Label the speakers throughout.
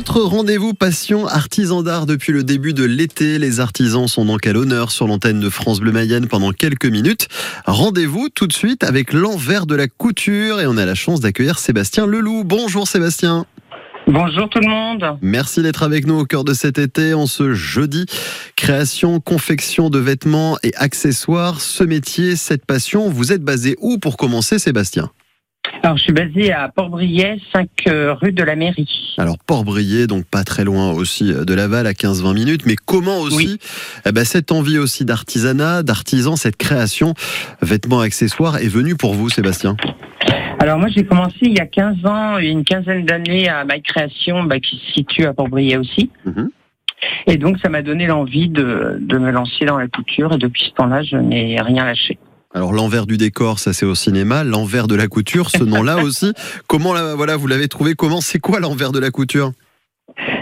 Speaker 1: Notre rendez-vous passion artisan d'art depuis le début de l'été. Les artisans sont donc à l'honneur sur l'antenne de France Bleu Mayenne pendant quelques minutes. Rendez-vous tout de suite avec l'envers de la couture et on a la chance d'accueillir Sébastien Leloup. Bonjour Sébastien.
Speaker 2: Bonjour tout le monde.
Speaker 1: Merci d'être avec nous au cœur de cet été en ce jeudi. Création, confection de vêtements et accessoires, ce métier, cette passion, vous êtes basé où pour commencer Sébastien?
Speaker 2: Alors, je suis basé à Port-Briet, 5 euh, rue de la Mairie.
Speaker 1: Alors, Port-Briet, donc pas très loin aussi euh, de Laval, à 15-20 minutes. Mais comment aussi eh ben, cette envie aussi d'artisanat, d'artisan, cette création, vêtements, accessoires, est venue pour vous, Sébastien?
Speaker 2: Alors moi j'ai commencé il y a 15 ans, une quinzaine d'années à ma création bah, qui se situe à Port-Briet aussi. Mhm. Et donc ça m'a donné l'envie de, de me lancer dans la couture et depuis ce temps-là je n'ai rien lâché.
Speaker 1: Alors l'envers du décor, ça c'est au cinéma. L'envers de la couture, ce nom-là aussi. Comment voilà, vous l'avez trouvé? Comment c'est quoi l'envers de la couture?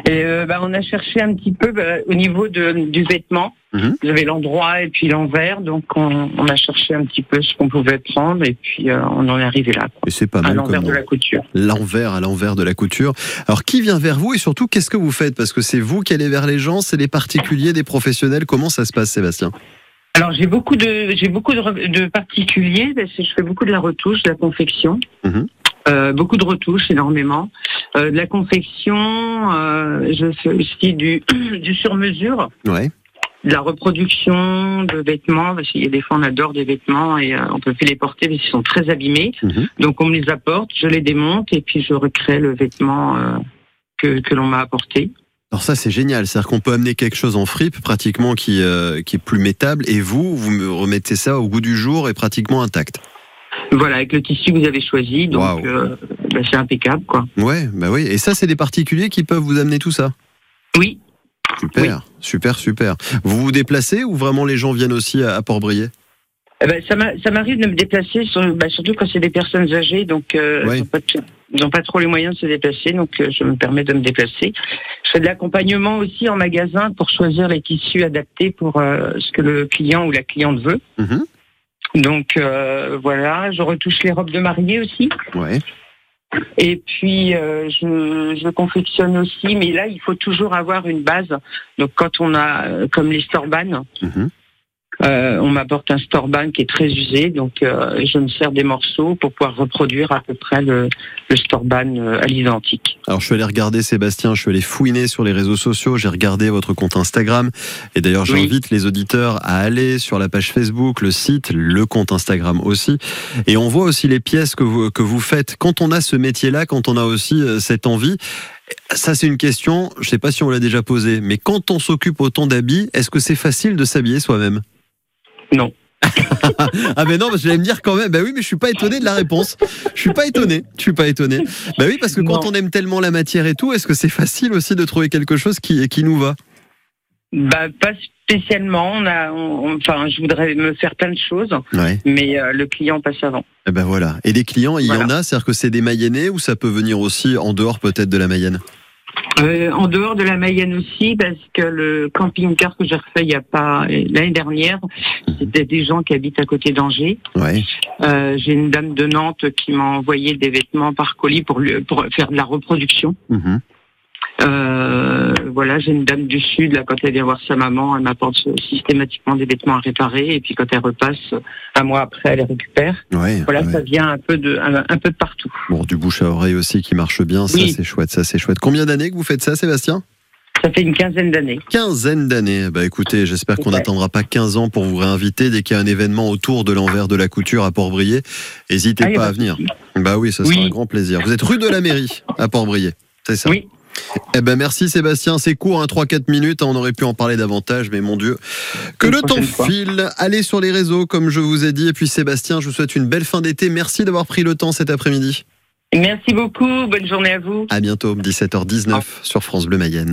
Speaker 2: Et euh, bah, on a cherché un petit peu bah, au niveau du vêtement. Mhm. Vous avez l'endroit et puis l'envers, donc on, a cherché un petit peu ce qu'on pouvait prendre et puis euh, on en est arrivé là.
Speaker 1: Et c'est pas mal.
Speaker 2: À l'envers de la couture.
Speaker 1: L'envers à l'envers de la couture. Alors qui vient vers vous et surtout qu'est-ce que vous faites? Parce que c'est vous qui allez vers les gens, c'est des particuliers, des professionnels. Comment ça se passe, Sébastien?
Speaker 2: Alors j'ai beaucoup de j'ai beaucoup de, particuliers parce que je fais beaucoup de la retouche, de la confection. Mhm. Euh, beaucoup de retouches, énormément. Euh, de la confection, euh, je fais aussi du, du sur-mesure.
Speaker 1: Ouais.
Speaker 2: De la reproduction de vêtements, parce qu'il y a des fois on adore des vêtements et on peut plus les porter mais ils sont très abîmés. Mhm. Donc on me les apporte, je les démonte et puis je recrée le vêtement que, que l'on m'a apporté.
Speaker 1: Alors ça c'est génial, c'est-à-dire qu'on peut amener quelque chose en fripe pratiquement qui, euh, qui est plus métable et vous, vous me remettez ça au goût du jour et pratiquement intact.
Speaker 2: Voilà, avec le tissu que vous avez choisi, donc euh, bah, c'est impeccable quoi.
Speaker 1: Ouais, bah oui, et ça c'est des particuliers qui peuvent vous amener tout ça
Speaker 2: Oui.
Speaker 1: Super, super, super. Vous vous déplacez ou vraiment les gens viennent aussi à, Port-Briet
Speaker 2: eh ben, ça m'arrive de me déplacer, bah, surtout quand c'est des personnes âgées, donc euh, ils n'ont pas trop les moyens de se déplacer, donc euh, je me permets de me déplacer. Je fais de l'accompagnement aussi en magasin pour choisir les tissus adaptés pour euh, ce que le client ou la cliente veut. Mhm. Donc euh, voilà, je retouche les robes de mariée aussi.
Speaker 1: Ouais.
Speaker 2: Et puis je, je, confectionne aussi, mais là il faut toujours avoir une base. Donc quand on a comme les Storban, mhm. Euh, on m'apporte un Storban qui est très usé, donc euh, je me sers des morceaux pour pouvoir reproduire à peu près le, le Storban euh, à l'identique.
Speaker 1: Alors je suis allé regarder Sébastien, je suis allé fouiner sur les réseaux sociaux, j'ai regardé votre compte Instagram et d'ailleurs j'invite les auditeurs à aller sur la page Facebook, le site, le compte Instagram aussi et on voit aussi les pièces que vous, que vous faites. Quand on a ce métier-là, quand on a aussi cette envie, ça, c'est une question, je ne sais pas si on l'a déjà posée, mais quand on s'occupe autant d'habits, est-ce que c'est facile de s'habiller soi-même?
Speaker 2: Non.
Speaker 1: ah mais non, j'allais me dire quand même. Bah oui, mais je suis pas étonné de la réponse. Je suis pas étonné. Je suis pas étonné. Bah oui, parce que quand on aime tellement la matière et tout, est-ce que c'est facile aussi de trouver quelque chose qui qui nous va?
Speaker 2: Bah pas spécialement. On a, enfin, je voudrais me faire plein de choses, mais euh, le client passe avant.
Speaker 1: Et eh ben voilà. Et des clients, il y en a. C'est-à-dire que c'est des Mayennais ou ça peut venir aussi en dehors peut-être de la Mayenne?
Speaker 2: Euh, en dehors de la Mayenne aussi, parce que le camping-car que j'ai refait il y a pas l'année dernière, c'était des gens qui habitent à côté d'Angers.
Speaker 1: Ouais.
Speaker 2: Euh, j'ai une dame de Nantes qui m'a envoyé des vêtements par colis pour, pour faire de la reproduction. Mhm. Euh, voilà, j'ai une dame du Sud, là, quand elle vient voir sa maman, elle m'apporte systématiquement des vêtements à réparer, et puis quand elle repasse, un mois après, elle les récupère. voilà, ça vient un peu de, un, peu de partout.
Speaker 1: Bon, du bouche à oreille aussi qui marche bien, ça c'est chouette, ça c'est chouette. Combien d'années que vous faites ça, Sébastien?
Speaker 2: Ça fait une quinzaine d'années.
Speaker 1: Quinzaine d'années. Bah écoutez, j'espère qu'on n'attendra pas 15 ans pour vous réinviter dès qu'il y a un événement autour de l'envers de la couture à Port-Brié. N'hésitez ah, pas à venir. Bah oui, ça sera un grand plaisir. Vous êtes rue de la Mairie à Port-Brié, c'est ça?
Speaker 2: Oui.
Speaker 1: Eh ben merci Sébastien, c'est court, hein, 3-4 minutes, on aurait pu en parler davantage, mais mon Dieu, que le temps file. Allez sur les réseaux, comme je vous ai dit, et puis Sébastien, je vous souhaite une belle fin d'été. Merci d'avoir pris le temps cet après-midi.
Speaker 2: Merci beaucoup, bonne journée à vous.
Speaker 1: À bientôt, 17h19 sur France Bleu Mayenne.